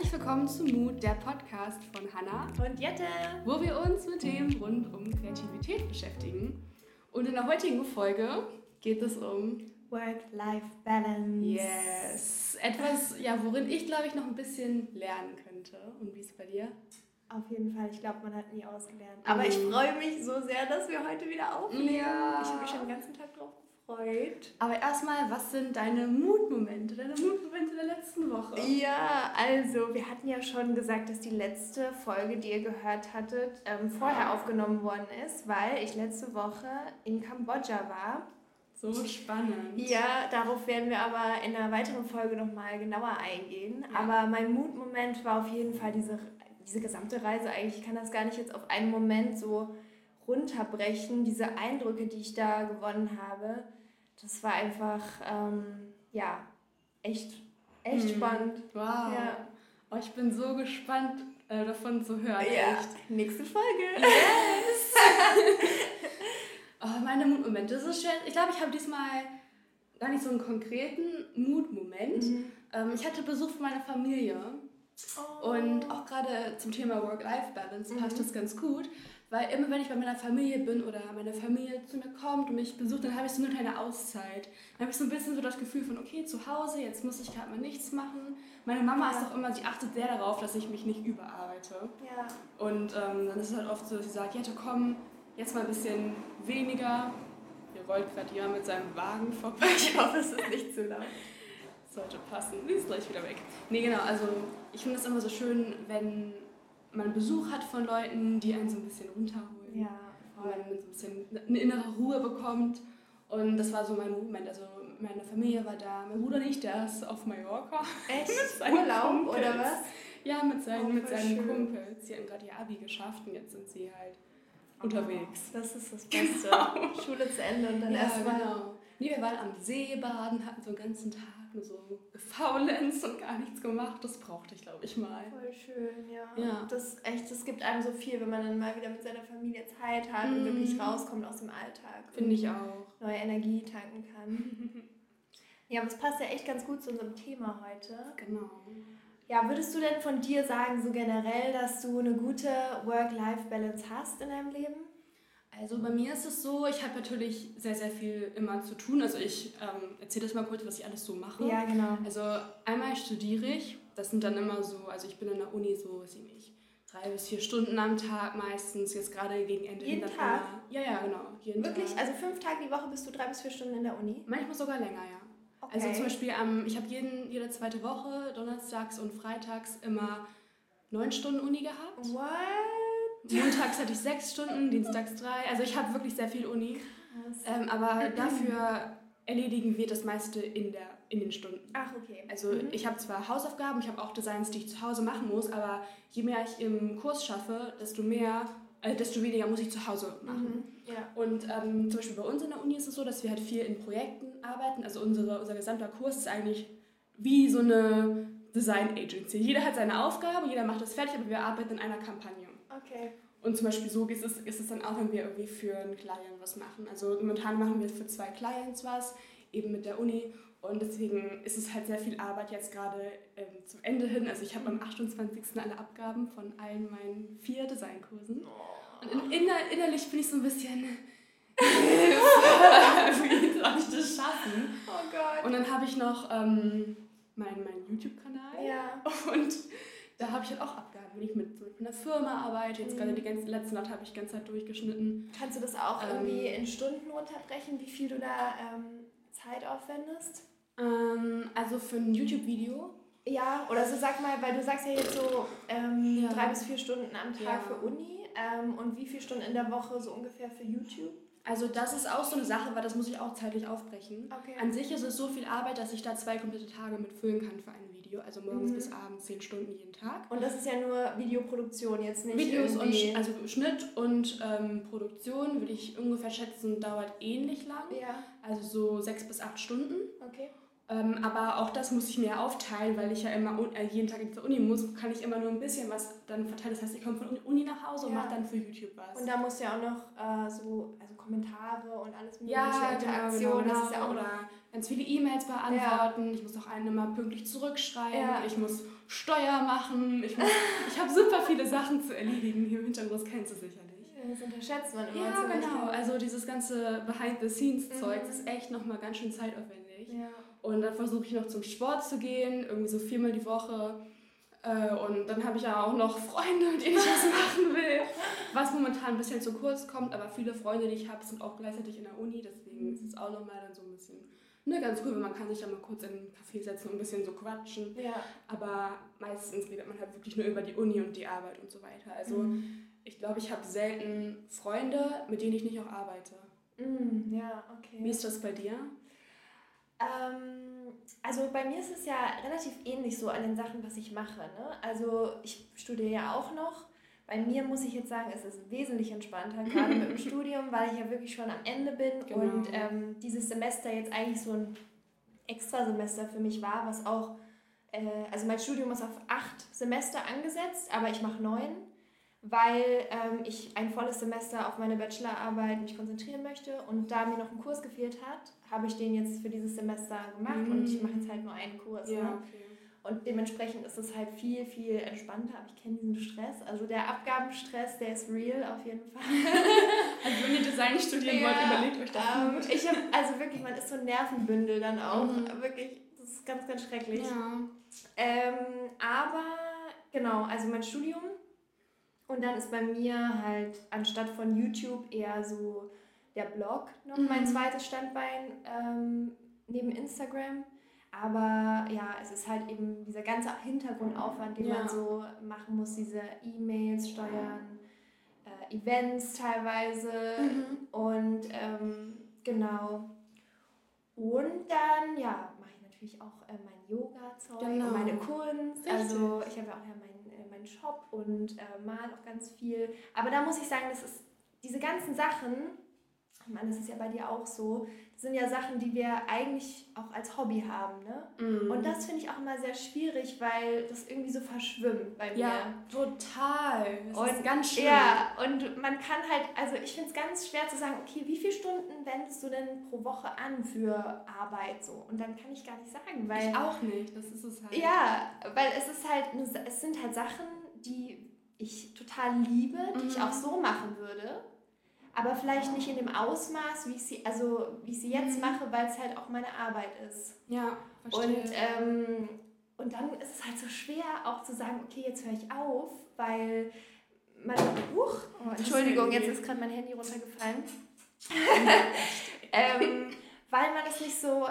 Herzlich willkommen zu Mut, der Podcast von Hanna und Jette, wo wir uns mit Themen rund um Kreativität beschäftigen. Und in der heutigen Folge geht es um Work-Life-Balance. Yes. Etwas, ja, worin ich glaube ich noch ein bisschen lernen könnte. Und wie ist es bei dir? Auf jeden Fall. Ich glaube, man hat nie ausgelernt. Aber ich mhm. freue mich so sehr, dass wir heute wieder aufnehmen. Ja. Ich habe mich schon den ganzen Tag drauf gefreut. Aber erstmal, was sind deine Mutmomente, deine Mutmomente der letzten Woche? Ja, also wir hatten ja schon gesagt, dass die letzte Folge, die ihr gehört hattet, ähm, vorher aufgenommen worden ist, weil ich letzte Woche in Kambodscha war. So spannend. Ja, darauf werden wir aber in einer weiteren Folge nochmal genauer eingehen. Ja. Aber mein Mutmoment war auf jeden Fall diese, diese gesamte Reise eigentlich. Ich kann das gar nicht jetzt auf einen Moment so runterbrechen, diese Eindrücke, die ich da gewonnen habe das war einfach, ähm, ja, echt, echt mhm. spannend. Wow. Ja. Oh, ich bin so gespannt, äh, davon zu hören. Ja. Echt. Nächste Folge. Yes! oh, meine Mutmomente. Das ist schön. Ich glaube, ich habe diesmal gar nicht so einen konkreten Mutmoment. Mhm. Ähm, ich hatte Besuch von meiner Familie. Oh. Und auch gerade zum Thema Work-Life-Balance passt mhm. das ganz gut, weil immer wenn ich bei meiner Familie bin oder meine Familie zu mir kommt und mich besucht, dann habe ich so eine kleine Auszeit. Dann habe ich so ein bisschen so das Gefühl von, okay, zu Hause, jetzt muss ich gerade mal nichts machen. Meine Mama ja. ist auch immer, sie achtet sehr darauf, dass ich mich nicht überarbeite. Ja. Und ähm, dann ist es halt oft so, dass sie sagt, Jette, komm, jetzt mal ein bisschen weniger. Hier rollt gerade jemand mit seinem Wagen vorbei. Ich hoffe, es ist nicht zu laut. Sollte passen. Sie ist gleich wieder weg. Nee, genau, also ich finde es immer so schön, wenn man Besuch hat von Leuten, die einen so ein bisschen runterholen. Ja. Und man so ein bisschen eine innere Ruhe bekommt. Und das war so mein Moment. Also meine Familie war da, mein Bruder nicht, der ist auf Mallorca. Echt? mit Urlaub Kumpels. oder was? Ja, mit seinen, oh, mit seinen schön. Kumpels. Sie haben gerade ihr Abi geschafft und jetzt sind sie halt oh, unterwegs. Das ist das Beste. Genau. Schule zu Ende und dann ja, erst mal. Genau. Nee, wir waren am See baden, hatten so einen ganzen Tag nur so gefaulenzt und gar nichts gemacht. Das brauchte ich, glaube ich, mal. Voll schön, ja. ja. Das echt, das gibt einem so viel, wenn man dann mal wieder mit seiner Familie Zeit hat mm. und wirklich mhm. rauskommt aus dem Alltag. Finde ich auch. Neue Energie tanken kann. ja, aber es passt ja echt ganz gut zu unserem Thema heute. Genau. Ja, würdest du denn von dir sagen, so generell, dass du eine gute Work-Life-Balance hast in deinem Leben? Also bei mir ist es so, ich habe natürlich sehr, sehr viel immer zu tun. Also ich ähm, erzähle das mal kurz, was ich alles so mache. Ja, genau. Also einmal studiere ich, das sind dann immer so, also ich bin in der Uni so, weiß ich nicht, drei bis vier Stunden am Tag meistens, jetzt gerade gegen Ende. Jeden Tag? Immer, ja, ja, genau. Jeden Wirklich? Tag. Also fünf Tage die Woche bist du drei bis vier Stunden in der Uni? Manchmal sogar länger, ja. Okay. Also zum Beispiel, ähm, ich habe jede zweite Woche, donnerstags und freitags immer neun Stunden Uni gehabt. What? Montags hatte ich sechs Stunden, dienstags drei. Also ich habe wirklich sehr viel Uni. Ähm, aber dafür erledigen wir das meiste in, der, in den Stunden. Ach, okay. Also mhm. ich habe zwar Hausaufgaben, ich habe auch Designs, die ich zu Hause machen muss, aber je mehr ich im Kurs schaffe, desto mehr, äh, desto weniger muss ich zu Hause machen. Mhm. Ja. Und ähm, zum Beispiel bei uns in der Uni ist es so, dass wir halt viel in Projekten arbeiten. Also unsere, unser gesamter Kurs ist eigentlich wie so eine Design Agency. Jeder hat seine Aufgabe, jeder macht das fertig, aber wir arbeiten in einer Kampagne. Okay. Und zum Beispiel so ist es, ist es dann auch, wenn wir irgendwie für einen Client was machen. Also momentan machen wir für zwei Clients was, eben mit der Uni. Und deswegen ist es halt sehr viel Arbeit jetzt gerade ähm, zum Ende hin. Also ich habe am 28. alle Abgaben von allen meinen vier Designkursen. Und in, inner, innerlich bin ich so ein bisschen... Wie soll ich das schaffen? Oh Gott. Und dann habe ich noch ähm, meinen mein YouTube-Kanal. Ja. Und da habe ich halt auch Abgaben, wenn ich mit, mit einer Firma arbeite. Jetzt mhm. gerade die ganze, letzte Nacht habe ich die ganze Zeit durchgeschnitten. Kannst du das auch ähm, irgendwie in Stunden runterbrechen, wie viel du da ähm, Zeit aufwendest? Ähm, also für ein YouTube-Video. Ja, oder so sag mal, weil du sagst ja jetzt so ähm, ja. drei bis vier Stunden am Tag ja. für Uni ähm, und wie viele Stunden in der Woche so ungefähr für YouTube? Also das ist auch so eine Sache, weil das muss ich auch zeitlich aufbrechen. Okay. An sich ist es so viel Arbeit, dass ich da zwei komplette Tage mitfüllen kann für ein Video, also morgens mhm. bis abends zehn Stunden jeden Tag. Und das ist ja nur Videoproduktion, jetzt nicht Videos irgendwie... und also Schnitt und ähm, Produktion würde ich ungefähr schätzen, dauert ähnlich lang. Ja. Also so sechs bis acht Stunden. Okay. Ähm, aber auch das muss ich mir aufteilen, weil ich ja immer äh, jeden Tag zur Uni muss, kann ich immer nur ein bisschen was dann verteilen. Das heißt, ich komme von Uni nach Hause und ja. mache dann für YouTube was. Und da musst du ja auch noch äh, so also Kommentare und alles mögliche, ja, Interaktion, genau, das ist ja auch Oder ganz viele E-Mails beantworten. Ja. Ich muss auch einen immer pünktlich zurückschreiben. Ja. Ich muss Steuer machen. Ich, ich habe super viele Sachen zu erledigen. Hier im Hintergrund, das kennst du sicherlich. Das unterschätzt man immer. Ja, genau. Also dieses ganze Behind-the-Scenes-Zeug, mhm. ist echt nochmal ganz schön zeitaufwendig. Ja. Und dann versuche ich noch zum Sport zu gehen, irgendwie so viermal die Woche. Äh, und dann habe ich ja auch noch Freunde, mit denen ich was machen will. Was momentan ein bisschen zu kurz kommt, aber viele Freunde, die ich habe, sind auch gleichzeitig in der Uni. Deswegen ist es auch nochmal dann so ein bisschen ne, ganz cool, weil man kann sich dann mal kurz in einen Café setzen und ein bisschen so quatschen. Ja. Aber meistens redet man halt wirklich nur über die Uni und die Arbeit und so weiter. Also mhm. ich glaube, ich habe selten Freunde, mit denen ich nicht auch arbeite. Mhm, ja, okay. Wie ist das bei dir? Ähm, also bei mir ist es ja relativ ähnlich so an den Sachen, was ich mache. Ne? Also ich studiere ja auch noch. Bei mir muss ich jetzt sagen, es ist wesentlich entspannter, gerade mit dem Studium, weil ich ja wirklich schon am Ende bin genau. und ähm, dieses Semester jetzt eigentlich so ein Extrasemester für mich war, was auch, äh, also mein Studium ist auf acht Semester angesetzt, aber ich mache neun weil ähm, ich ein volles Semester auf meine Bachelorarbeit mich konzentrieren möchte und da mir noch ein Kurs gefehlt hat, habe ich den jetzt für dieses Semester gemacht mhm. und ich mache jetzt halt nur einen Kurs. Ja, ne? okay. Und dementsprechend ist es halt viel, viel entspannter. Aber ich kenne diesen Stress. Also der Abgabenstress, der ist real auf jeden Fall. also wenn ihr Design studieren ja, wollt, überlegt euch das ähm, gut. Ich habe, also wirklich, man ist so ein Nervenbündel dann auch. Mhm. Wirklich, das ist ganz, ganz schrecklich. Ja. Ähm, aber genau, also mein Studium und dann ist bei mir halt anstatt von YouTube eher so der Blog noch mhm. mein zweites Standbein ähm, neben Instagram. Aber ja, es ist halt eben dieser ganze Hintergrundaufwand, den ja. man so machen muss, diese E-Mails steuern, äh, Events teilweise mhm. und ähm, genau. Und dann, ja, mache ich natürlich auch äh, mein Yoga-Zeug genau. und meine Kunst. Richtig. Also ich habe ja auch ja mein meinen Shop und äh, mal auch ganz viel. Aber da muss ich sagen, das ist diese ganzen Sachen, ich meine, das ist ja bei dir auch so, das sind ja Sachen, die wir eigentlich auch als Hobby haben. Ne? Mm. Und das finde ich auch immer sehr schwierig, weil das irgendwie so verschwimmt bei mir. Ja, total. Das und, ist ganz schön. Ja, und man kann halt, also ich finde es ganz schwer zu sagen, okay, wie viele Stunden wendest du denn pro Woche an für Arbeit so? Und dann kann ich gar nicht sagen, weil... Ich auch nicht, das ist es halt. Ja, weil es ist halt, es sind halt Sachen, die ich total liebe, die mhm. ich auch so machen würde aber vielleicht nicht in dem Ausmaß, wie ich sie, also wie ich sie jetzt mhm. mache, weil es halt auch meine Arbeit ist. Ja, verstehe. Und, ähm, und dann ist es halt so schwer, auch zu sagen, okay, jetzt höre ich auf, weil man. Huch, oh, Entschuldigung, jetzt ist gerade mein Handy runtergefallen. ähm, weil man es nicht so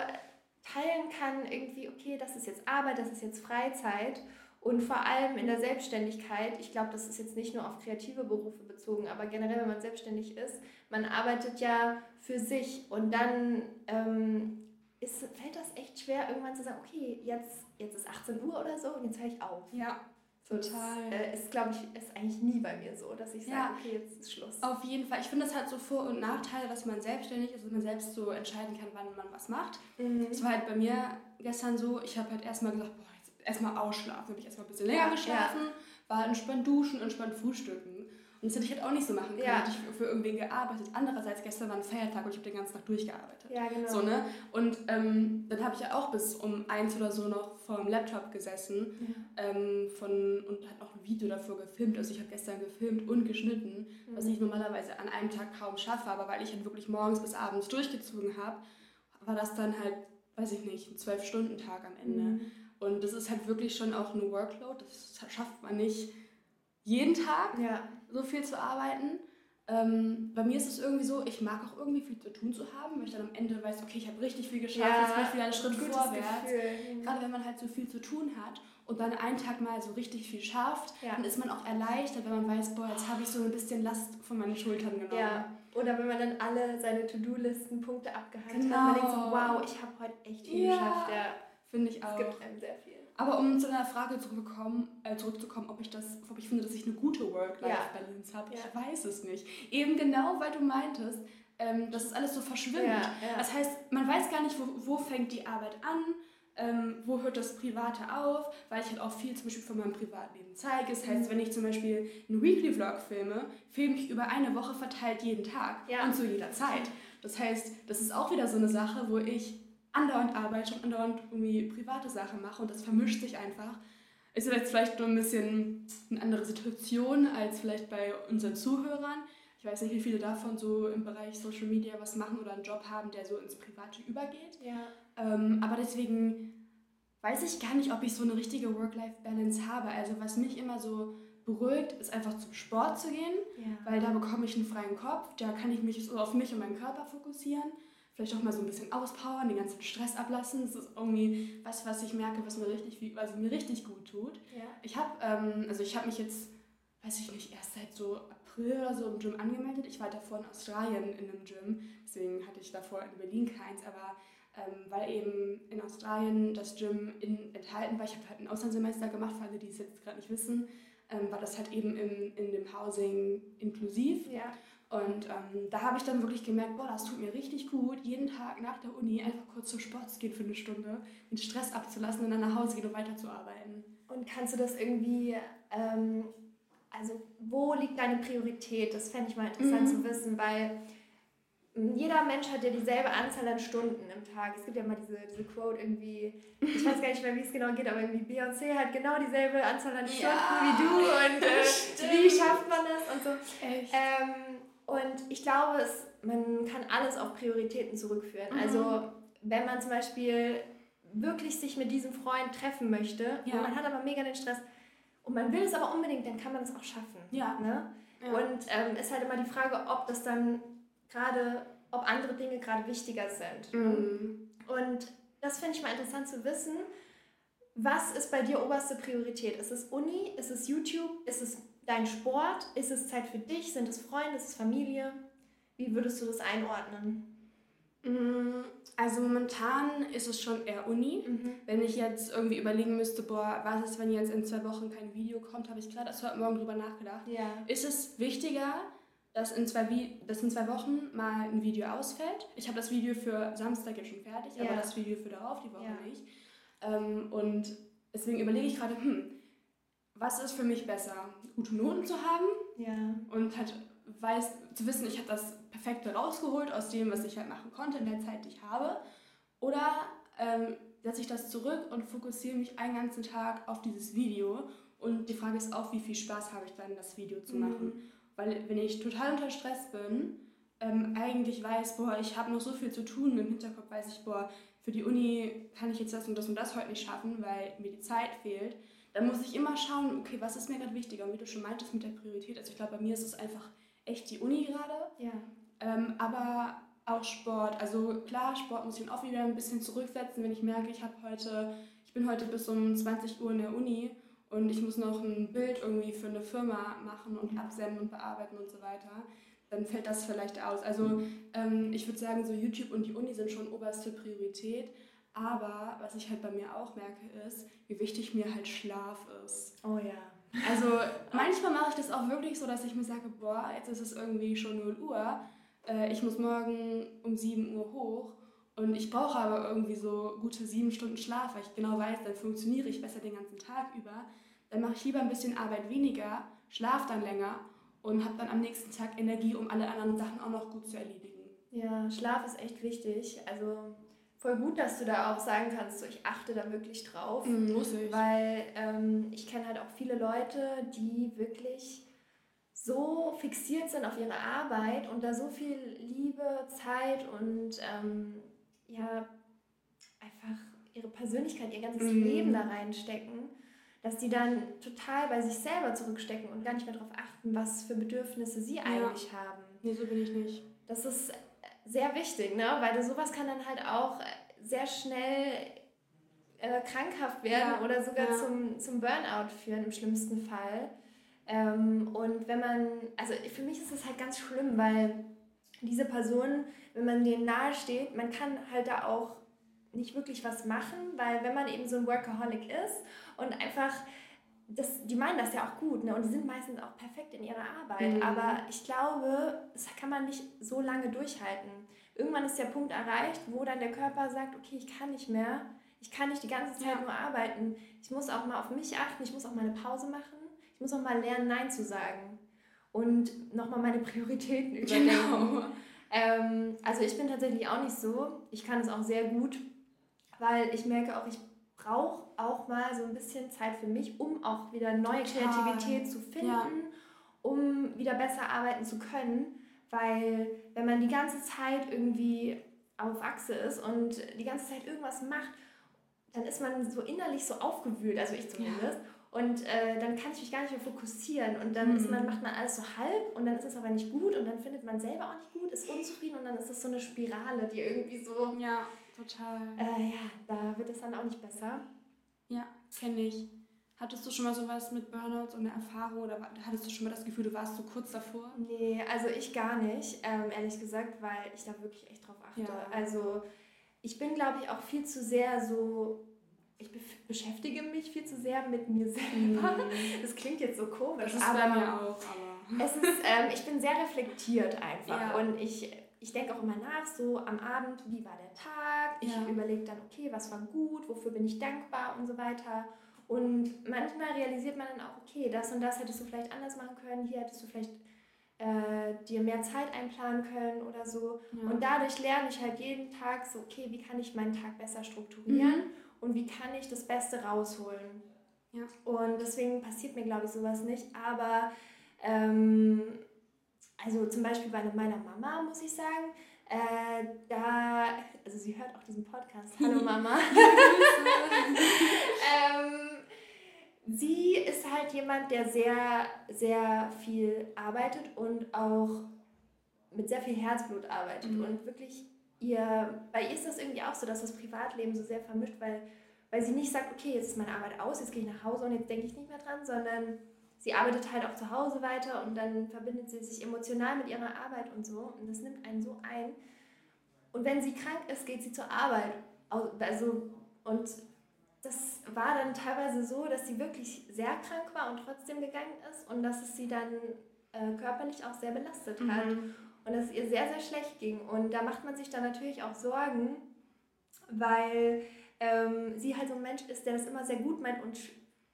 teilen kann, irgendwie, okay, das ist jetzt Arbeit, das ist jetzt Freizeit. Und vor allem in der Selbstständigkeit, ich glaube, das ist jetzt nicht nur auf kreative Berufe bezogen, aber generell, wenn man selbstständig ist, man arbeitet ja für sich und dann ähm, ist, fällt das echt schwer, irgendwann zu sagen, okay, jetzt, jetzt ist 18 Uhr oder so und jetzt höre ich auf. Ja. Total. Das, äh, ist, glaube ich, ist eigentlich nie bei mir so, dass ich sage, ja, okay, jetzt ist Schluss. Auf jeden Fall. Ich finde, das hat so Vor- und Nachteile, dass man selbstständig ist und man selbst so entscheiden kann, wann man was macht. Mhm. Das war halt bei mir gestern so, ich habe halt erstmal gesagt, boah, erstmal ausschlafen. Habe ich erstmal ein bisschen länger ja, geschlafen, ja. war entspannt duschen, entspannt frühstücken. Und das hätte ich halt auch nicht so machen können. Ja. Hätte ich für irgendwen gearbeitet. Andererseits, gestern war ein Feiertag und ich habe den ganzen Tag durchgearbeitet. Ja, genau. So, ne? Und ähm, dann habe ich ja auch bis um eins oder so noch vor dem Laptop gesessen ja. ähm, von, und hat auch ein Video davor gefilmt. Also ich habe gestern gefilmt und geschnitten, mhm. was ich normalerweise an einem Tag kaum schaffe. Aber weil ich halt wirklich morgens bis abends durchgezogen habe, war das dann halt, weiß ich nicht, ein Zwölf-Stunden-Tag am Ende. Mhm. Und das ist halt wirklich schon auch ein Workload. Das schafft man nicht jeden Tag ja. so viel zu arbeiten. Ähm, bei mir ist es irgendwie so, ich mag auch irgendwie viel zu tun zu haben, weil ich dann am Ende weiß, okay, ich habe richtig viel geschafft, ja, jetzt bin ich wieder einen Schritt vorwärts. Gefühl. Gerade wenn man halt so viel zu tun hat und dann einen Tag mal so richtig viel schafft, ja. dann ist man auch erleichtert, wenn man weiß, boah, jetzt habe ich so ein bisschen Last von meinen Schultern genommen. Ja. Oder wenn man dann alle seine To-Do-Listen, Punkte abgehakt genau. hat, man denkt so, wow, ich habe heute echt viel ja. geschafft. Ja. Finde ich auch. Es gibt einem sehr viel. Aber um zu deiner Frage zurückzukommen, äh, zurückzukommen, ob ich das, ob ich finde, dass ich eine gute Work-Life-Balance ja. habe, ja. ich weiß es nicht. Eben genau, weil du meintest, ähm, dass es alles so verschwimmt. Ja. Das heißt, man weiß gar nicht, wo, wo fängt die Arbeit an, ähm, wo hört das Private auf, weil ich halt auch viel zum Beispiel von meinem Privatleben zeige. Das heißt, mhm. wenn ich zum Beispiel einen Weekly-Vlog filme, filme ich über eine Woche verteilt jeden Tag und zu jeder Zeit. Das heißt, das ist auch wieder so eine Sache, wo ich andauernd arbeite und andauernd irgendwie private Sachen mache und das vermischt sich einfach. Ist jetzt vielleicht nur ein bisschen eine andere Situation als vielleicht bei unseren Zuhörern. Ich weiß nicht, wie viele davon so im Bereich Social Media was machen oder einen Job haben, der so ins Private übergeht. Ja. Ähm, aber deswegen weiß ich gar nicht, ob ich so eine richtige Work-Life-Balance habe. Also was mich immer so beruhigt, ist einfach zum Sport zu gehen, ja. weil da bekomme ich einen freien Kopf, da kann ich mich so auf mich und meinen Körper fokussieren. Vielleicht auch mal so ein bisschen auspowern, den ganzen Stress ablassen. Das ist irgendwie was, was ich merke, was mir richtig, was mir richtig gut tut. Ja. Ich habe ähm, also ich mich jetzt, weiß ich nicht, erst seit so April oder so im Gym angemeldet. Ich war davor in Australien in einem Gym, deswegen hatte ich davor in Berlin keins, aber ähm, weil eben in Australien das Gym in, enthalten war. Ich habe halt ein Auslandssemester gemacht, für alle, die es jetzt gerade nicht wissen, ähm, war das halt eben im, in dem Housing inklusiv. Ja. Und ähm, da habe ich dann wirklich gemerkt, boah, das tut mir richtig gut, jeden Tag nach der Uni einfach kurz zum Sport zu gehen für eine Stunde, den Stress abzulassen und dann nach Hause gehen und weiterzuarbeiten. Und kannst du das irgendwie, ähm, also wo liegt deine Priorität? Das fände ich mal interessant mhm. zu wissen, weil jeder Mensch hat ja dieselbe Anzahl an Stunden im Tag. Es gibt ja mal diese, diese Quote irgendwie, ich weiß gar nicht mehr, wie es genau geht, aber irgendwie Beyoncé hat genau dieselbe Anzahl an Stunden ja, wie du und äh, wie schafft man das und so. Echt? Ähm, und ich glaube, es, man kann alles auf Prioritäten zurückführen. Mhm. Also wenn man zum Beispiel wirklich sich mit diesem Freund treffen möchte ja. und man hat aber mega den Stress und man will es aber unbedingt, dann kann man es auch schaffen. Ja. Ne? ja. Und ähm, ist halt immer die Frage, ob das dann gerade, ob andere Dinge gerade wichtiger sind. Mhm. Und das finde ich mal interessant zu wissen. Was ist bei dir oberste Priorität? Ist es Uni? Ist es YouTube? Ist es dein Sport? Ist es Zeit für dich? Sind es Freunde? Ist es Familie? Wie würdest du das einordnen? Mm, also momentan ist es schon eher Uni. Mhm. Wenn ich jetzt irgendwie überlegen müsste, boah, was ist, wenn jetzt in zwei Wochen kein Video kommt, habe ich gerade erst heute Morgen drüber nachgedacht. Ja. Ist es wichtiger, dass in, zwei dass in zwei Wochen mal ein Video ausfällt. Ich habe das Video für Samstag jetzt schon fertig, ja. aber das Video für darauf die Woche ja. nicht. Ähm, und deswegen überlege ich gerade, hm, was ist für mich besser? Gute Noten zu haben ja. und halt weiß, zu wissen, ich habe das Perfekte rausgeholt aus dem, was ich halt machen konnte in der Zeit, die ich habe. Oder ähm, setze ich das zurück und fokussiere mich einen ganzen Tag auf dieses Video. Und die Frage ist auch, wie viel Spaß habe ich dann, das Video zu machen. Mhm. Weil wenn ich total unter Stress bin, ähm, eigentlich weiß, boah, ich habe noch so viel zu tun, im Hinterkopf weiß ich, boah, für die Uni kann ich jetzt das und das und das heute nicht schaffen, weil mir die Zeit fehlt, dann muss ich immer schauen, okay, was ist mir gerade wichtiger? Und wie du schon meintest mit der Priorität, also ich glaube, bei mir ist es einfach echt die Uni gerade, ja. ähm, aber auch Sport. Also klar, Sport muss ich dann auch wieder ein bisschen zurücksetzen, wenn ich merke, ich habe heute, ich bin heute bis um 20 Uhr in der Uni und ich muss noch ein Bild irgendwie für eine Firma machen und absenden und bearbeiten und so weiter, dann fällt das vielleicht aus. Also ähm, ich würde sagen, so YouTube und die Uni sind schon oberste Priorität. Aber was ich halt bei mir auch merke, ist, wie wichtig mir halt Schlaf ist. Oh ja. Also manchmal mache ich das auch wirklich so, dass ich mir sage, boah, jetzt ist es irgendwie schon 0 Uhr. Äh, ich muss morgen um 7 Uhr hoch und ich brauche aber irgendwie so gute sieben Stunden Schlaf, weil ich genau weiß, dann funktioniere ich besser den ganzen Tag über. Dann mache ich lieber ein bisschen Arbeit weniger, schlafe dann länger und habe dann am nächsten Tag Energie, um alle anderen Sachen auch noch gut zu erledigen. Ja, Schlaf ist echt wichtig. Also voll gut, dass du da auch sagen kannst, so ich achte da wirklich drauf. Mm, muss ich. Weil ähm, ich kenne halt auch viele Leute, die wirklich so fixiert sind auf ihre Arbeit und da so viel Liebe, Zeit und ähm, ja, einfach ihre Persönlichkeit, ihr ganzes mhm. Leben da reinstecken, dass die dann total bei sich selber zurückstecken und gar nicht mehr darauf achten, was für Bedürfnisse sie eigentlich haben. Nee, so bin ich nicht. Das ist sehr wichtig, ne? weil sowas kann dann halt auch sehr schnell äh, krankhaft werden ja. oder sogar ja. zum, zum Burnout führen im schlimmsten Fall. Ähm, und wenn man, also für mich ist das halt ganz schlimm, weil diese Person, wenn man denen nahe steht, man kann halt da auch nicht wirklich was machen, weil wenn man eben so ein Workaholic ist und einfach das, die meinen das ja auch gut ne? und die sind meistens auch perfekt in ihrer Arbeit. Mhm. Aber ich glaube, das kann man nicht so lange durchhalten. Irgendwann ist der Punkt erreicht, wo dann der Körper sagt, okay, ich kann nicht mehr. Ich kann nicht die ganze Zeit ja. nur arbeiten. Ich muss auch mal auf mich achten. Ich muss auch mal eine Pause machen. Ich muss auch mal lernen, Nein zu sagen. Und nochmal meine Prioritäten überdenken. Genau. Ähm, also ich bin tatsächlich auch nicht so. Ich kann es auch sehr gut, weil ich merke auch, ich brauche auch mal so ein bisschen Zeit für mich, um auch wieder neue Total. Kreativität zu finden, ja. um wieder besser arbeiten zu können. Weil wenn man die ganze Zeit irgendwie auf Achse ist und die ganze Zeit irgendwas macht, dann ist man so innerlich so aufgewühlt, also ich zumindest. Ja. Und äh, dann kann ich mich gar nicht mehr fokussieren. Und dann ist man, mhm. macht man alles so halb und dann ist es aber nicht gut und dann findet man selber auch nicht gut, ist unzufrieden und dann ist es so eine Spirale, die irgendwie so. Ja, total. Äh, ja, da wird es dann auch nicht besser. Ja, kenne ich. Hattest du schon mal sowas mit Burnouts und eine Erfahrung oder hattest du schon mal das Gefühl, du warst so kurz davor? Nee, also ich gar nicht, ähm, ehrlich gesagt, weil ich da wirklich echt drauf achte. Ja. Also ich bin, glaube ich, auch viel zu sehr so ich be beschäftige mich viel zu sehr mit mir selber. Mm. Das klingt jetzt so komisch, das ist aber, bei mir auch, aber. Es ist, ähm, ich bin sehr reflektiert einfach ja. und ich, ich denke auch immer nach, so am Abend, wie war der Tag? Ich ja. überlege dann, okay, was war gut, wofür bin ich dankbar und so weiter. Und manchmal realisiert man dann auch, okay, das und das hättest du vielleicht anders machen können, hier hättest du vielleicht äh, dir mehr Zeit einplanen können oder so. Ja. Und dadurch lerne ich halt jeden Tag so, okay, wie kann ich meinen Tag besser strukturieren? Mhm und wie kann ich das Beste rausholen. Ja. Und deswegen passiert mir, glaube ich, sowas nicht. Aber ähm, also zum Beispiel bei meiner Mama, muss ich sagen, äh, da, also sie hört auch diesen Podcast. Hallo Mama. ähm, sie ist halt jemand, der sehr, sehr viel arbeitet und auch mit sehr viel Herzblut arbeitet mhm. und wirklich ihr, bei ihr ist das irgendwie auch so, dass das Privatleben so sehr vermischt, weil, weil sie nicht sagt, okay, jetzt ist meine Arbeit aus, jetzt gehe ich nach Hause und jetzt denke ich nicht mehr dran, sondern sie arbeitet halt auch zu Hause weiter und dann verbindet sie sich emotional mit ihrer Arbeit und so und das nimmt einen so ein. Und wenn sie krank ist, geht sie zur Arbeit. Also, und das war dann teilweise so, dass sie wirklich sehr krank war und trotzdem gegangen ist und dass es sie dann äh, körperlich auch sehr belastet hat. Mhm und dass es ihr sehr, sehr schlecht ging. Und da macht man sich dann natürlich auch Sorgen, weil ähm, sie halt so ein Mensch ist, der das immer sehr gut meint und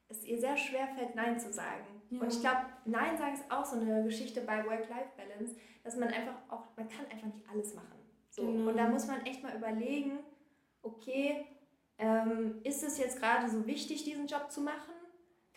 es ihr sehr schwer fällt, Nein zu sagen. Ja. Und ich glaube, Nein sagen ist auch so eine Geschichte bei Work-Life-Balance, dass man einfach auch, man kann einfach nicht alles machen. So. Genau. Und da muss man echt mal überlegen, okay, ähm, ist es jetzt gerade so wichtig, diesen Job zu machen?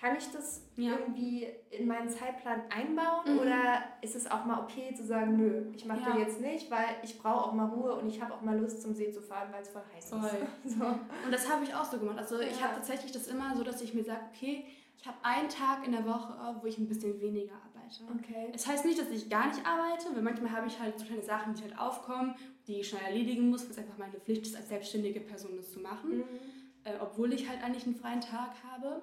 Kann ich das ja. irgendwie in meinen Zeitplan einbauen mhm. oder ist es auch mal okay zu sagen, nö, ich mache ja. das jetzt nicht, weil ich brauche auch mal Ruhe und ich habe auch mal Lust zum See zu fahren, weil es voll heiß voll. ist. So. Und das habe ich auch so gemacht. Also ja. ich habe tatsächlich das immer so, dass ich mir sage, okay, ich habe einen Tag in der Woche, wo ich ein bisschen weniger arbeite. Okay. Es das heißt nicht, dass ich gar nicht arbeite, weil manchmal habe ich halt so kleine Sachen, die halt aufkommen, die ich schnell erledigen muss, weil es einfach meine Pflicht ist, als selbstständige Person das zu machen. Mhm. Äh, obwohl ich halt eigentlich einen freien Tag habe.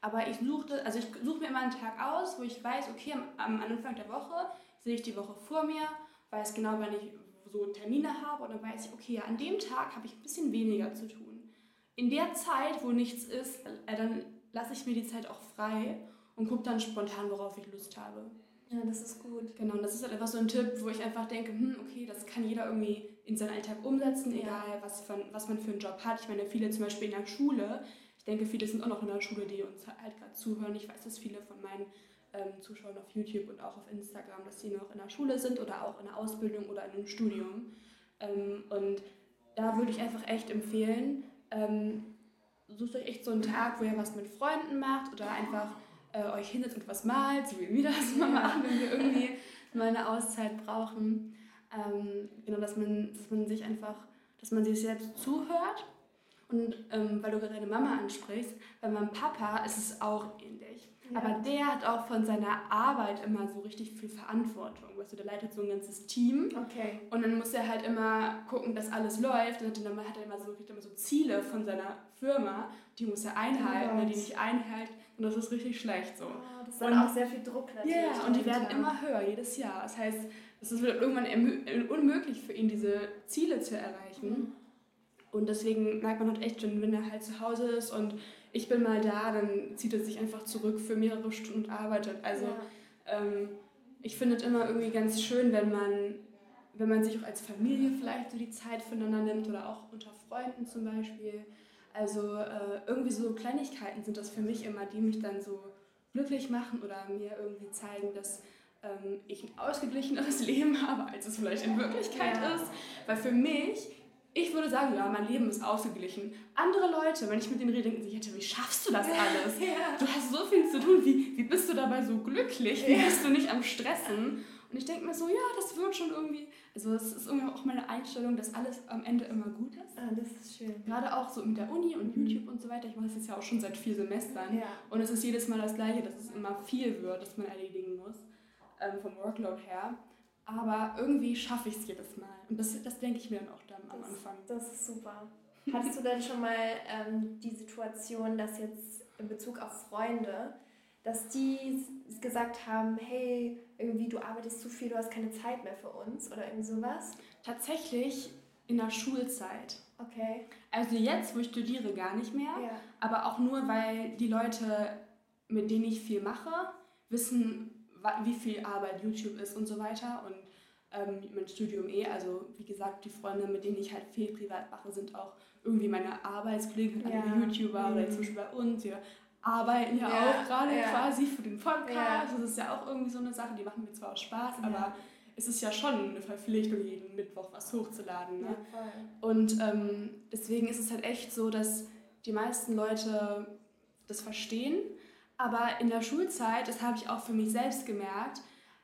Aber ich suchte, also ich suche mir immer einen Tag aus, wo ich weiß, okay, am, am Anfang der Woche sehe ich die Woche vor mir, weiß genau, wann ich so Termine habe und dann weiß ich, okay, an dem Tag habe ich ein bisschen weniger zu tun. In der Zeit, wo nichts ist, äh, dann lasse ich mir die Zeit auch frei und gucke dann spontan, worauf ich Lust habe. Ja, das ist gut. Genau, und das ist halt einfach so ein Tipp, wo ich einfach denke, hm, okay, das kann jeder irgendwie in seinen Alltag umsetzen, ja. egal was, von, was man für einen Job hat. Ich meine, viele zum Beispiel in der Schule, ich denke, viele sind auch noch in der Schule, die uns halt gerade zuhören. Ich weiß, dass viele von meinen ähm, Zuschauern auf YouTube und auch auf Instagram, dass sie noch in der Schule sind oder auch in der Ausbildung oder in einem Studium. Ähm, und da würde ich einfach echt empfehlen, ähm, sucht euch echt so einen Tag, wo ihr was mit Freunden macht oder einfach äh, euch hinsetzt und was malt, so wie wir das mal machen, wenn wir irgendwie mal eine Auszeit brauchen. Ähm, genau, dass man, dass man sich einfach, dass man sich selbst zuhört und ähm, weil du gerade deine Mama ansprichst, bei meinem Papa ist es auch ähnlich. Ja. Aber der hat auch von seiner Arbeit immer so richtig viel Verantwortung. Weißt du, der leitet so ein ganzes Team. Okay. Und dann muss er halt immer gucken, dass alles läuft. Und dann hat er immer so, immer so Ziele von seiner Firma, die muss er einhalten. Oh wenn er die nicht einhält, und das ist richtig schlecht so. Oh, das ist dann auch sehr viel Druck natürlich. Ja, yeah, und die werden immer höher jedes Jahr. Das heißt, es wird irgendwann unmöglich für ihn, diese Ziele zu erreichen. Mhm. Und deswegen merkt man halt echt schon, wenn er halt zu Hause ist und ich bin mal da, dann zieht er sich einfach zurück für mehrere Stunden und arbeitet. Also ja. ähm, ich finde es immer irgendwie ganz schön, wenn man, wenn man sich auch als Familie vielleicht so die Zeit füreinander nimmt oder auch unter Freunden zum Beispiel. Also äh, irgendwie so Kleinigkeiten sind das für mich immer, die mich dann so glücklich machen oder mir irgendwie zeigen, dass ähm, ich ein ausgeglicheneres Leben habe, als es vielleicht in Wirklichkeit ja. ist. Weil für mich ich würde sagen, ja, mein Leben ist ausgeglichen. Andere Leute, wenn ich mit denen rede, denken sich, wie schaffst du das alles? Ja. Du hast so viel zu tun. Wie, wie bist du dabei so glücklich? Wie ja. bist du nicht am Stressen? Und ich denke mir so, ja, das wird schon irgendwie. Also, es ist irgendwie auch meine Einstellung, dass alles am Ende immer gut ist. Ah, das ist schön. Gerade auch so mit der Uni und mhm. YouTube und so weiter. Ich mache das jetzt ja auch schon seit vier Semestern. Ja. Und es ist jedes Mal das Gleiche, dass es immer viel wird, dass man erledigen muss. Ähm, vom Workload her. Aber irgendwie schaffe ich es jedes Mal. Und das, das denke ich mir dann auch dann am das, Anfang. Das ist super. Hattest du denn schon mal ähm, die Situation, dass jetzt in Bezug auf Freunde, dass die gesagt haben, hey, irgendwie du arbeitest zu viel, du hast keine Zeit mehr für uns oder irgendwie sowas? Tatsächlich in der Schulzeit. Okay. Also jetzt, wo ich studiere, gar nicht mehr. Ja. Aber auch nur, weil die Leute, mit denen ich viel mache, wissen, wie viel Arbeit YouTube ist und so weiter. Und ähm, mein Studium eh, also wie gesagt, die Freunde, mit denen ich halt viel privat mache, sind auch irgendwie meine Arbeitskollegen, ja. alle YouTuber mhm. oder zum Beispiel bei uns. Wir arbeiten ja, ja auch gerade ja. quasi für den Podcast. Das ist ja auch irgendwie so eine Sache, die machen mir zwar auch Spaß, aber es ist ja schon eine Verpflichtung, jeden Mittwoch was hochzuladen. Ne? Und ähm, deswegen ist es halt echt so, dass die meisten Leute das verstehen aber in der Schulzeit, das habe ich auch für mich selbst gemerkt,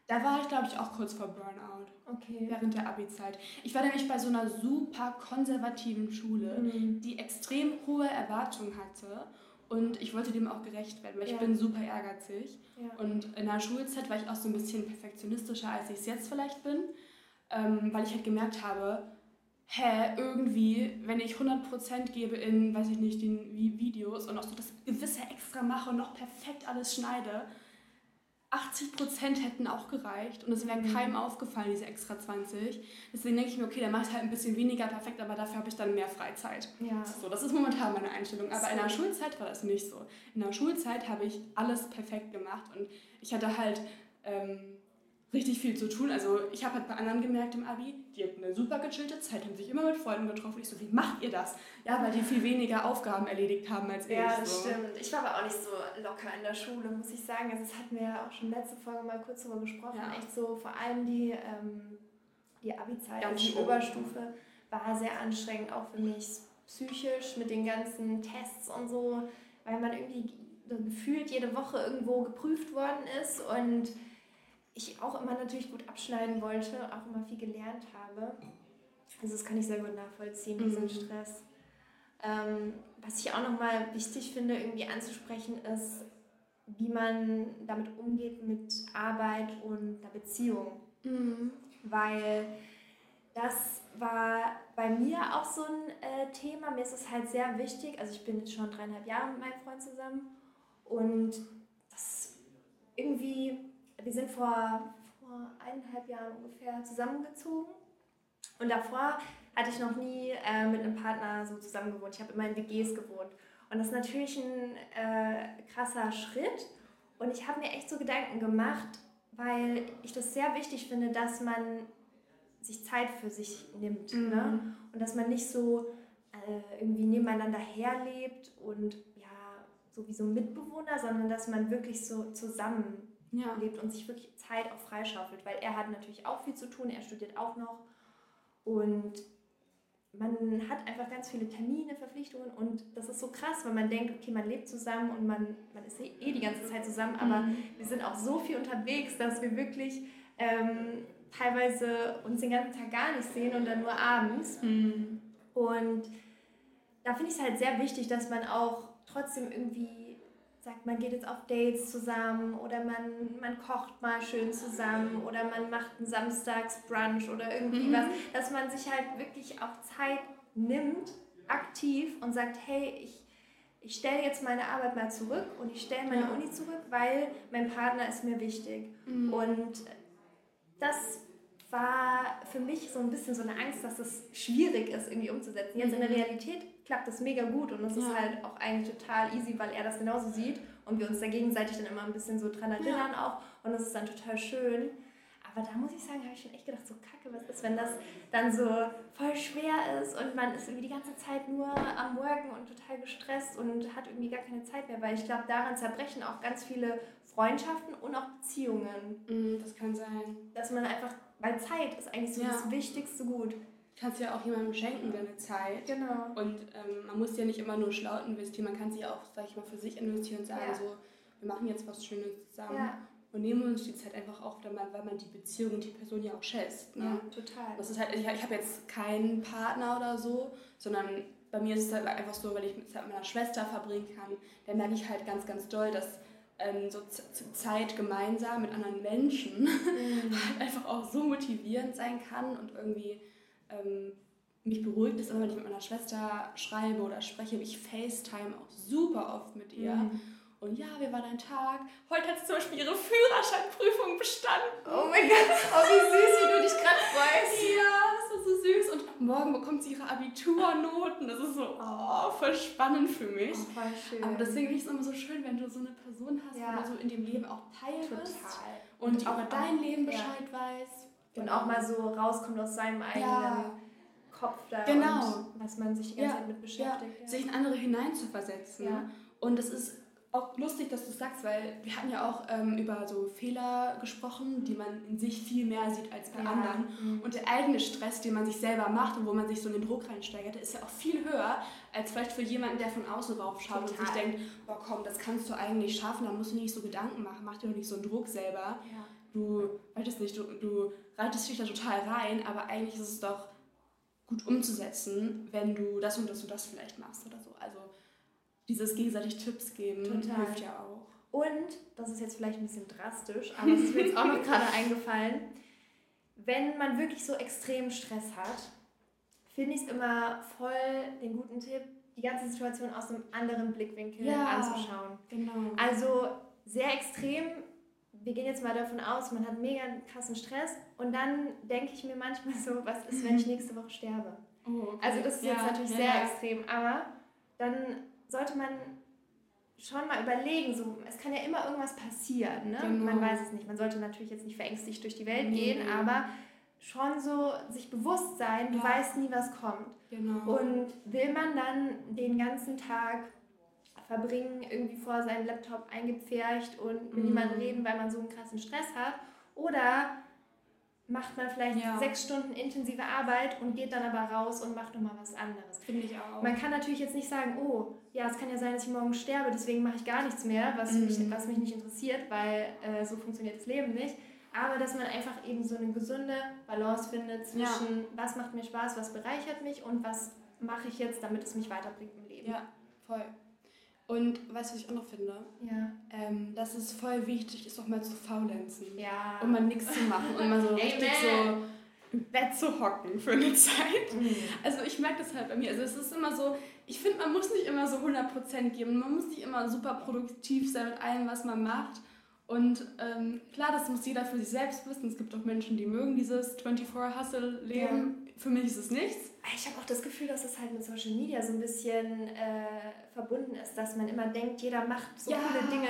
da war ich, glaube ich, auch kurz vor Burnout. Okay. Während der Abi-Zeit. Ich war nämlich bei so einer super konservativen Schule, mhm. die extrem hohe Erwartungen hatte. Und ich wollte dem auch gerecht werden, weil ja. ich bin super ehrgeizig. Ja. Und in der Schulzeit war ich auch so ein bisschen perfektionistischer, als ich es jetzt vielleicht bin. Ähm, weil ich halt gemerkt habe, hä, irgendwie, wenn ich 100% gebe in, weiß ich nicht, den Videos und auch so das gewisse extra mache und noch perfekt alles schneide, 80% hätten auch gereicht und es wäre mhm. keinem aufgefallen, diese extra 20. Deswegen denke ich mir, okay, dann mache ich halt ein bisschen weniger perfekt, aber dafür habe ich dann mehr Freizeit. Ja. So, das ist momentan meine Einstellung. Aber so. in der Schulzeit war das nicht so. In der Schulzeit habe ich alles perfekt gemacht und ich hatte halt ähm, richtig viel zu tun. Also ich habe halt bei anderen gemerkt im Abi, die hatten eine super gechillte Zeit, haben sich immer mit Freunden getroffen. Ich so, wie macht ihr das? Ja, weil die viel weniger Aufgaben erledigt haben als ich. Ja, das so. stimmt. Ich war aber auch nicht so locker in der Schule, muss ich sagen. Also das hatten wir ja auch schon letzte Folge mal kurz darüber gesprochen. Ja. Echt so, vor allem die, ähm, die Abi-Zeit, also die Oberstufe, war sehr anstrengend, auch für mich psychisch mit den ganzen Tests und so, weil man irgendwie gefühlt jede Woche irgendwo geprüft worden ist und ich auch immer natürlich gut abschneiden wollte, auch immer viel gelernt habe. Also das kann ich sehr gut nachvollziehen, diesen mhm. Stress. Ähm, was ich auch nochmal wichtig finde, irgendwie anzusprechen, ist, wie man damit umgeht mit Arbeit und der Beziehung. Mhm. Weil das war bei mir auch so ein äh, Thema. Mir ist es halt sehr wichtig. Also ich bin jetzt schon dreieinhalb Jahre mit meinem Freund zusammen und das irgendwie wir sind vor, vor eineinhalb Jahren ungefähr zusammengezogen. Und davor hatte ich noch nie äh, mit einem Partner so zusammen gewohnt. Ich habe immer in WGs gewohnt. Und das ist natürlich ein äh, krasser Schritt. Und ich habe mir echt so Gedanken gemacht, weil ich das sehr wichtig finde, dass man sich Zeit für sich nimmt. Mhm. Ne? Und dass man nicht so äh, irgendwie nebeneinander herlebt und ja, so wie so Mitbewohner, sondern dass man wirklich so zusammen ja. lebt und sich wirklich Zeit auch freischaufelt, weil er hat natürlich auch viel zu tun, er studiert auch noch und man hat einfach ganz viele Termine, Verpflichtungen und das ist so krass, weil man denkt, okay, man lebt zusammen und man, man ist eh, eh die ganze Zeit zusammen, aber mhm. wir sind auch so viel unterwegs, dass wir wirklich ähm, teilweise uns den ganzen Tag gar nicht sehen und dann nur abends. Mhm. Und da finde ich es halt sehr wichtig, dass man auch trotzdem irgendwie sagt, man geht jetzt auf Dates zusammen oder man, man kocht mal schön zusammen oder man macht einen Samstagsbrunch oder irgendwie mhm. was, dass man sich halt wirklich auch Zeit nimmt, aktiv und sagt, hey, ich, ich stelle jetzt meine Arbeit mal zurück und ich stelle meine ja. Uni zurück, weil mein Partner ist mir wichtig. Mhm. Und das war für mich so ein bisschen so eine Angst, dass es schwierig ist, irgendwie umzusetzen. Jetzt in der mhm. Realität klappt das mega gut und es ja. ist halt auch eigentlich total easy, weil er das genauso sieht und wir uns da gegenseitig dann immer ein bisschen so dran erinnern ja. auch und das ist dann total schön. Aber da muss ich sagen, habe ich schon echt gedacht, so kacke, was ist, wenn das dann so voll schwer ist und man ist irgendwie die ganze Zeit nur am Worken und total gestresst und hat irgendwie gar keine Zeit mehr, weil ich glaube, daran zerbrechen auch ganz viele Freundschaften und auch Beziehungen. Mm, das kann sein. Dass man einfach, weil Zeit ist eigentlich so ja. das wichtigste Gut. Du kannst ja auch jemandem schenken, deine Zeit. Genau. Und ähm, man muss ja nicht immer nur schlau investieren, man kann sich auch, sag ich mal, für sich investieren und sagen, ja. so, wir machen jetzt was Schönes zusammen. Ja und nehmen uns die Zeit einfach auch, weil man, weil man die Beziehung und die Person ja auch schätzt. Ne? Ja, total. Das ist halt, ich, ich habe jetzt keinen Partner oder so, sondern bei mir ist es halt einfach so, wenn ich Zeit mit meiner Schwester verbringen kann, dann merke ich halt ganz, ganz doll, dass ähm, so Zeit gemeinsam mit anderen Menschen mhm. halt einfach auch so motivierend sein kann und irgendwie ähm, mich beruhigt es immer, wenn ich mit meiner Schwester schreibe oder spreche. Ich FaceTime auch super oft mit ihr. Mhm. Und ja, wie war dein Tag? Heute hat sie zum Beispiel ihre Führerscheinprüfung bestanden. Oh mein Gott, oh wie süß, wie du dich gerade freust. Ja, das ist so süß. Und morgen bekommt sie ihre Abiturnoten. Das ist so oh, voll spannend für mich. Oh, voll schön. Aber deswegen finde ich es immer so schön, wenn du so eine Person hast, ja. die du so in dem Leben auch teilst. Total. Und, und auch dein Leben Bescheid ja. weiß. Und auch mal so rauskommt aus seinem eigenen... Ja. Kopf da genau. was man sich die ganze Zeit mit beschäftigt. Ja. Sich in andere hineinzuversetzen. Ja. Und es ist auch lustig, dass du es sagst, weil wir hatten ja auch ähm, über so Fehler gesprochen, die man in sich viel mehr sieht als bei ja. anderen. Mhm. Und der eigene Stress, den man sich selber macht und wo man sich so in den Druck reinsteigert, ist ja auch viel höher als vielleicht für jemanden, der von außen rauf schaut Total. und sich denkt, boah komm, das kannst du eigentlich schaffen, da musst du nicht so Gedanken machen, mach dir doch nicht so einen Druck selber. Ja. Du, weißt nicht, du, du reitest dich da total rein, aber eigentlich ist es doch gut umzusetzen, wenn du das und das und das vielleicht machst oder so. Also dieses gegenseitig Tipps geben Total. hilft ja auch. Und, das ist jetzt vielleicht ein bisschen drastisch, aber es ist mir jetzt auch noch gerade eingefallen, wenn man wirklich so extrem Stress hat, finde ich es immer voll den guten Tipp, die ganze Situation aus einem anderen Blickwinkel ja, anzuschauen. Genau. Also sehr extrem, wir gehen jetzt mal davon aus, man hat mega krassen Stress und dann denke ich mir manchmal so, was ist, wenn ich nächste Woche sterbe? Oh, okay. Also das ist ja, jetzt natürlich ja, sehr extrem, aber dann sollte man schon mal überlegen, so, es kann ja immer irgendwas passieren, ne? Genau. Man weiß es nicht. Man sollte natürlich jetzt nicht verängstigt durch die Welt gehen, aber schon so sich bewusst sein, du ja. weißt nie, was kommt. Genau. Und will man dann den ganzen Tag verbringen, irgendwie vor seinem Laptop eingepfercht und mit mhm. niemandem reden, weil man so einen krassen Stress hat? Oder macht man vielleicht ja. sechs Stunden intensive Arbeit und geht dann aber raus und macht nochmal was anderes. Finde ich auch. Man kann natürlich jetzt nicht sagen, oh, ja, es kann ja sein, dass ich morgen sterbe, deswegen mache ich gar nichts mehr, was, mhm. mich, was mich nicht interessiert, weil äh, so funktioniert das Leben nicht. Aber dass man einfach eben so eine gesunde Balance findet zwischen, ja. was macht mir Spaß, was bereichert mich und was mache ich jetzt, damit es mich weiterbringt im Leben. Ja, voll. Und weißt du, was ich auch noch finde? Ja. Ähm, dass es voll wichtig ist, auch mal zu faulenzen. Ja. Und mal nichts zu machen und mal so richtig so im Bett zu hocken für eine Zeit. Mhm. Also ich merke das halt bei mir. Also es ist immer so, ich finde, man muss nicht immer so 100% geben. Man muss nicht immer super produktiv sein mit allem, was man macht. Und ähm, klar, das muss jeder für sich selbst wissen. Es gibt auch Menschen, die mögen dieses 24-Hustle-Leben. Für mich ist es nichts. Ich habe auch das Gefühl, dass es halt mit Social Media so ein bisschen äh, verbunden ist, dass man immer denkt, jeder macht so ja, coole Dinge.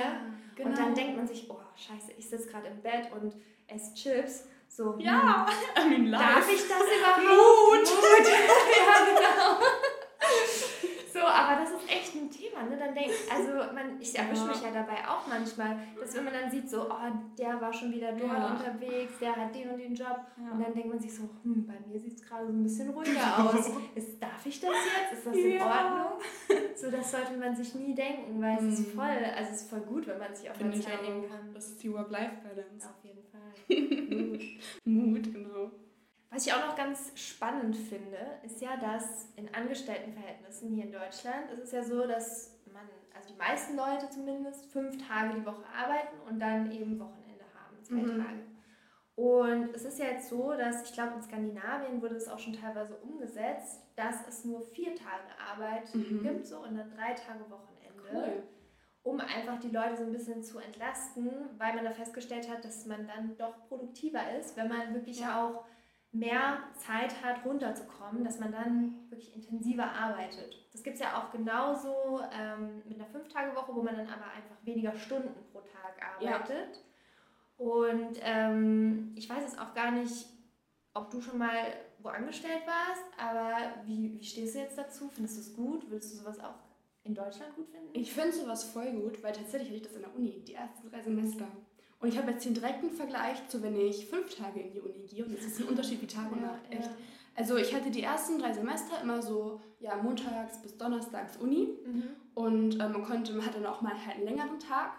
Genau. Und dann denkt man sich, oh scheiße, ich sitze gerade im Bett und esse Chips. So, ja, hm, I mean, darf ich das überhaupt? Mut! Mut. ja, genau. So, aber das ist echt ein Thema, ne? Dann denkt, also man, ich erwische mich ja dabei auch manchmal, dass wenn man dann sieht, so, oh, der war schon wieder dort ja. unterwegs, der hat den und den Job. Ja. Und dann denkt man sich so, hm, bei mir sieht es gerade so ein bisschen ruhiger aus. Ist, darf ich das jetzt? Ist das in ja. Ordnung? So, das sollte man sich nie denken, weil es ist mhm. voll, also es ist voll gut, wenn man sich auch mal Zeit nehmen kann. Das ist die Work-Life-Balance. Auf jeden Fall. Was ich auch noch ganz spannend finde, ist ja, dass in Angestelltenverhältnissen hier in Deutschland ist es ja so, dass man, also die meisten Leute zumindest, fünf Tage die Woche arbeiten und dann eben Wochenende haben, zwei mhm. Tage. Und es ist ja jetzt so, dass ich glaube, in Skandinavien wurde es auch schon teilweise umgesetzt, dass es nur vier Tage Arbeit mhm. gibt so und dann drei Tage Wochenende. Cool. um einfach die Leute so ein bisschen zu entlasten, weil man da festgestellt hat, dass man dann doch produktiver ist, wenn man wirklich ja. auch mehr Zeit hat, runterzukommen, dass man dann wirklich intensiver arbeitet. Das gibt es ja auch genauso ähm, mit einer Fünf-Tage-Woche, wo man dann aber einfach weniger Stunden pro Tag arbeitet. Ja. Und ähm, ich weiß jetzt auch gar nicht, ob du schon mal wo angestellt warst, aber wie, wie stehst du jetzt dazu? Findest du es gut? Würdest du sowas auch in Deutschland gut finden? Ich finde sowas voll gut, weil tatsächlich hatte ich das in der Uni, die ersten drei Semester. Und ich habe jetzt den direkten Vergleich zu, wenn ich fünf Tage in die Uni gehe. Und es ist ein Unterschied wie Tag und Nacht, echt. Also ich hatte die ersten drei Semester immer so, ja, montags bis donnerstags Uni. Mhm. Und ähm, man konnte, man hatte dann auch mal halt einen längeren Tag.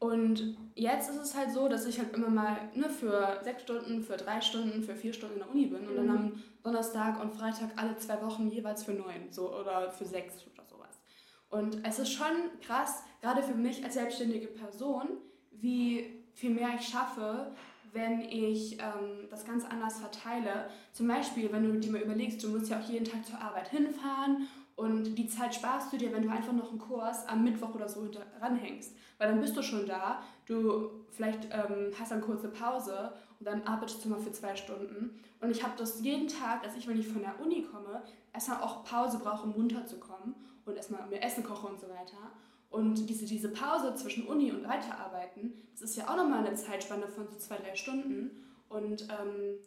Und jetzt ist es halt so, dass ich halt immer mal ne, für sechs Stunden, für drei Stunden, für vier Stunden in der Uni bin. Und dann mhm. am Donnerstag und Freitag alle zwei Wochen jeweils für neun so, oder für sechs oder sowas. Und es ist schon krass, gerade für mich als selbstständige Person, wie viel mehr ich schaffe, wenn ich ähm, das ganz anders verteile. Zum Beispiel, wenn du dir mal überlegst, du musst ja auch jeden Tag zur Arbeit hinfahren und die Zeit sparst du dir, wenn du einfach noch einen Kurs am Mittwoch oder so ranhängst. Weil dann bist du schon da, du vielleicht ähm, hast dann kurze Pause und dann arbeitest du mal für zwei Stunden. Und ich habe das jeden Tag, dass ich, wenn ich von der Uni komme, erstmal auch Pause brauche, um runterzukommen und erstmal mir Essen koche und so weiter. Und diese, diese Pause zwischen Uni und Weiterarbeiten, das ist ja auch nochmal eine Zeitspanne von so zwei, drei Stunden. Und ähm,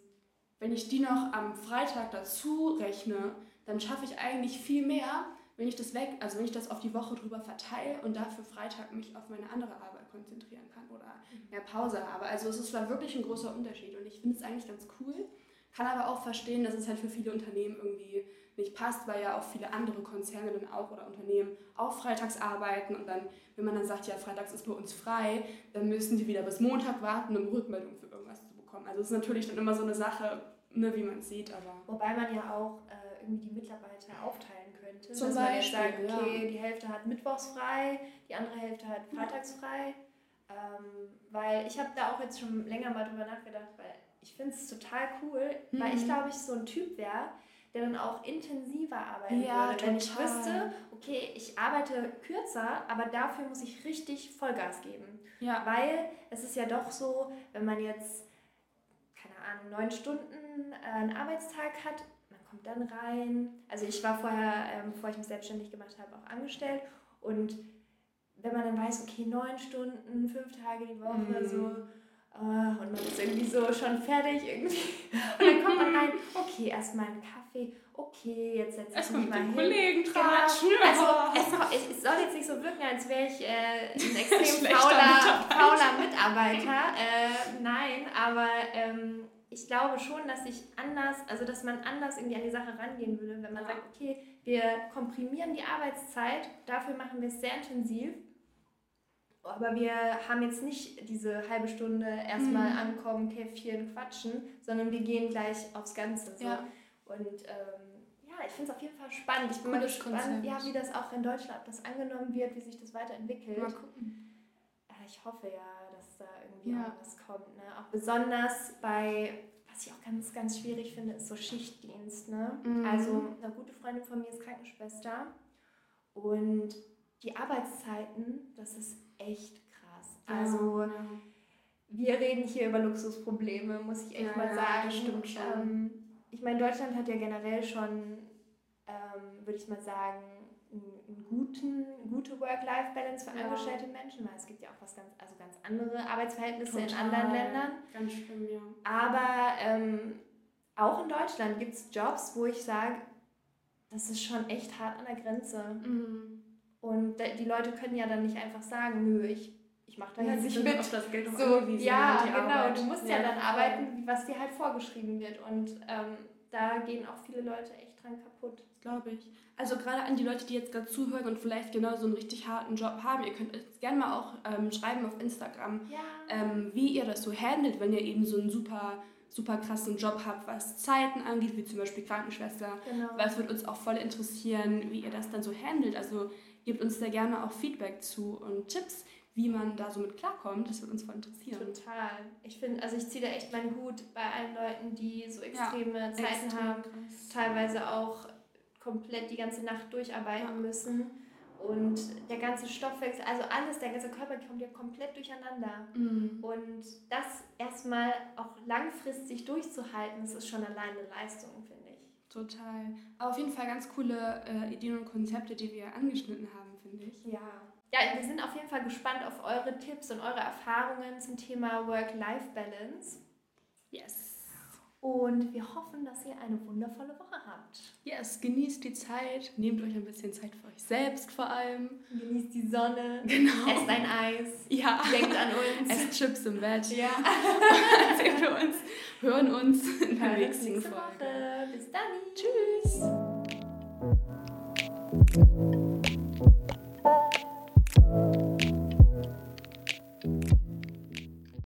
wenn ich die noch am Freitag dazu rechne, dann schaffe ich eigentlich viel mehr, wenn ich das weg, also wenn ich das auf die Woche drüber verteile und dafür Freitag mich auf meine andere Arbeit konzentrieren kann oder mehr Pause habe. Also es ist wirklich ein großer Unterschied und ich finde es eigentlich ganz cool, kann aber auch verstehen, dass es halt für viele Unternehmen irgendwie nicht passt, weil ja auch viele andere Konzerne dann auch oder Unternehmen auch freitags arbeiten und dann, wenn man dann sagt, ja, freitags ist bei uns frei, dann müssen die wieder bis Montag warten, um Rückmeldung für irgendwas zu bekommen. Also es ist natürlich dann immer so eine Sache, ne, wie man es sieht, aber... Wobei man ja auch äh, irgendwie die Mitarbeiter aufteilen könnte. Zum dass Beispiel, man jetzt sagt, okay, ja. die Hälfte hat mittwochs frei, die andere Hälfte hat freitags frei. Ähm, weil ich habe da auch jetzt schon länger mal drüber nachgedacht, weil ich finde es total cool, mhm. weil ich glaube, ich so ein Typ wäre, der dann auch intensiver arbeiten ja, würde. Wenn ich wüsste, okay, ich arbeite kürzer, aber dafür muss ich richtig Vollgas geben. Ja. Weil es ist ja doch so, wenn man jetzt, keine Ahnung, neun Stunden äh, einen Arbeitstag hat, man kommt dann rein. Also ich war vorher, ähm, bevor ich mich selbstständig gemacht habe, auch angestellt und wenn man dann weiß, okay, neun Stunden, fünf Tage die Woche, mhm. so Uh, und man ist irgendwie so schon fertig irgendwie. Und dann kommt man rein, okay, erstmal einen Kaffee, okay, jetzt setze ich mich mal hin. Kollegen genau. tratschen. Genau. Also es, es, soll jetzt nicht so wirken, als wäre ich äh, ein extrem fauler, fauler Mitarbeiter. Äh, nein, aber ähm, ich glaube schon, dass ich anders, also dass man anders irgendwie an die Sache rangehen würde, wenn man ja. sagt, okay, wir komprimieren die Arbeitszeit, dafür machen wir es sehr intensiv aber wir haben jetzt nicht diese halbe Stunde erstmal mhm. ankommen, Käffchen, quatschen, sondern wir gehen gleich aufs Ganze. So. Ja. Und ähm, ja, ich finde es auf jeden Fall spannend. Ich bin Gutes mal gespannt, ja, wie das auch in Deutschland das angenommen wird, wie sich das weiterentwickelt. Mal gucken. Äh, ich hoffe ja, dass da irgendwie ja. was kommt. Ne? Auch besonders bei, was ich auch ganz, ganz schwierig finde, ist so Schichtdienst. Ne? Mhm. Also eine gute Freundin von mir ist Krankenschwester und die Arbeitszeiten, das ist echt krass. Also ja. wir reden hier über Luxusprobleme, muss ich echt ja, mal sagen. Ja, stimmt schon. Ähm, ich meine, Deutschland hat ja generell schon, ähm, würde ich mal sagen, einen guten, gute Work-Life-Balance für angestellte Menschen, weil es gibt ja auch was ganz, also ganz andere Arbeitsverhältnisse Total. in anderen Ländern. Ganz schlimm, ja. Aber ähm, auch in Deutschland gibt es Jobs, wo ich sage, das ist schon echt hart an der Grenze. Mhm. Und die Leute können ja dann nicht einfach sagen, nö, ich, ich mache da ja, jetzt nicht mit. Auf das Geld so, ja, genau. Arbeit. Du musst ja, ja dann arbeiten, was dir halt vorgeschrieben wird. Und ähm, da gehen auch viele Leute echt dran kaputt. Glaube ich. Also gerade an die Leute, die jetzt gerade zuhören und vielleicht genau so einen richtig harten Job haben, ihr könnt es gerne mal auch ähm, schreiben auf Instagram, ja. ähm, wie ihr das so handelt, wenn ihr eben so einen super super krassen Job habt, was Zeiten angeht, wie zum Beispiel Krankenschwester. Genau. Weil es wird uns auch voll interessieren, wie ihr das dann so handelt. Also gebt uns da gerne auch Feedback zu und Tipps, wie man da so mit klarkommt. Das würde uns voll interessieren. Total. Ich finde, also ich ziehe da echt meinen Hut bei allen Leuten, die so extreme ja, Zeiten extrem haben, krass. teilweise auch komplett die ganze Nacht durcharbeiten ja. müssen. Und der ganze Stoffwechsel, also alles, der ganze Körper kommt ja komplett durcheinander. Mhm. Und das erstmal auch langfristig durchzuhalten, das ist schon alleine eine Leistung, finde ich. Total. Aber auf jeden Fall ganz coole äh, Ideen und Konzepte, die wir angeschnitten haben, finde ich. Ja. Ja, wir sind auf jeden Fall gespannt auf eure Tipps und eure Erfahrungen zum Thema Work-Life-Balance. Yes. Und wir hoffen, dass ihr eine wundervolle Woche habt. Yes, genießt die Zeit, nehmt euch ein bisschen Zeit für euch selbst vor allem. Genießt die Sonne, Genau. esst ein Eis, Ja. denkt an uns. Esst Chips im Bett. ja. Sehen wir uns, hören uns in der nächsten nächste Folge. Woche. Bis dann. Tschüss.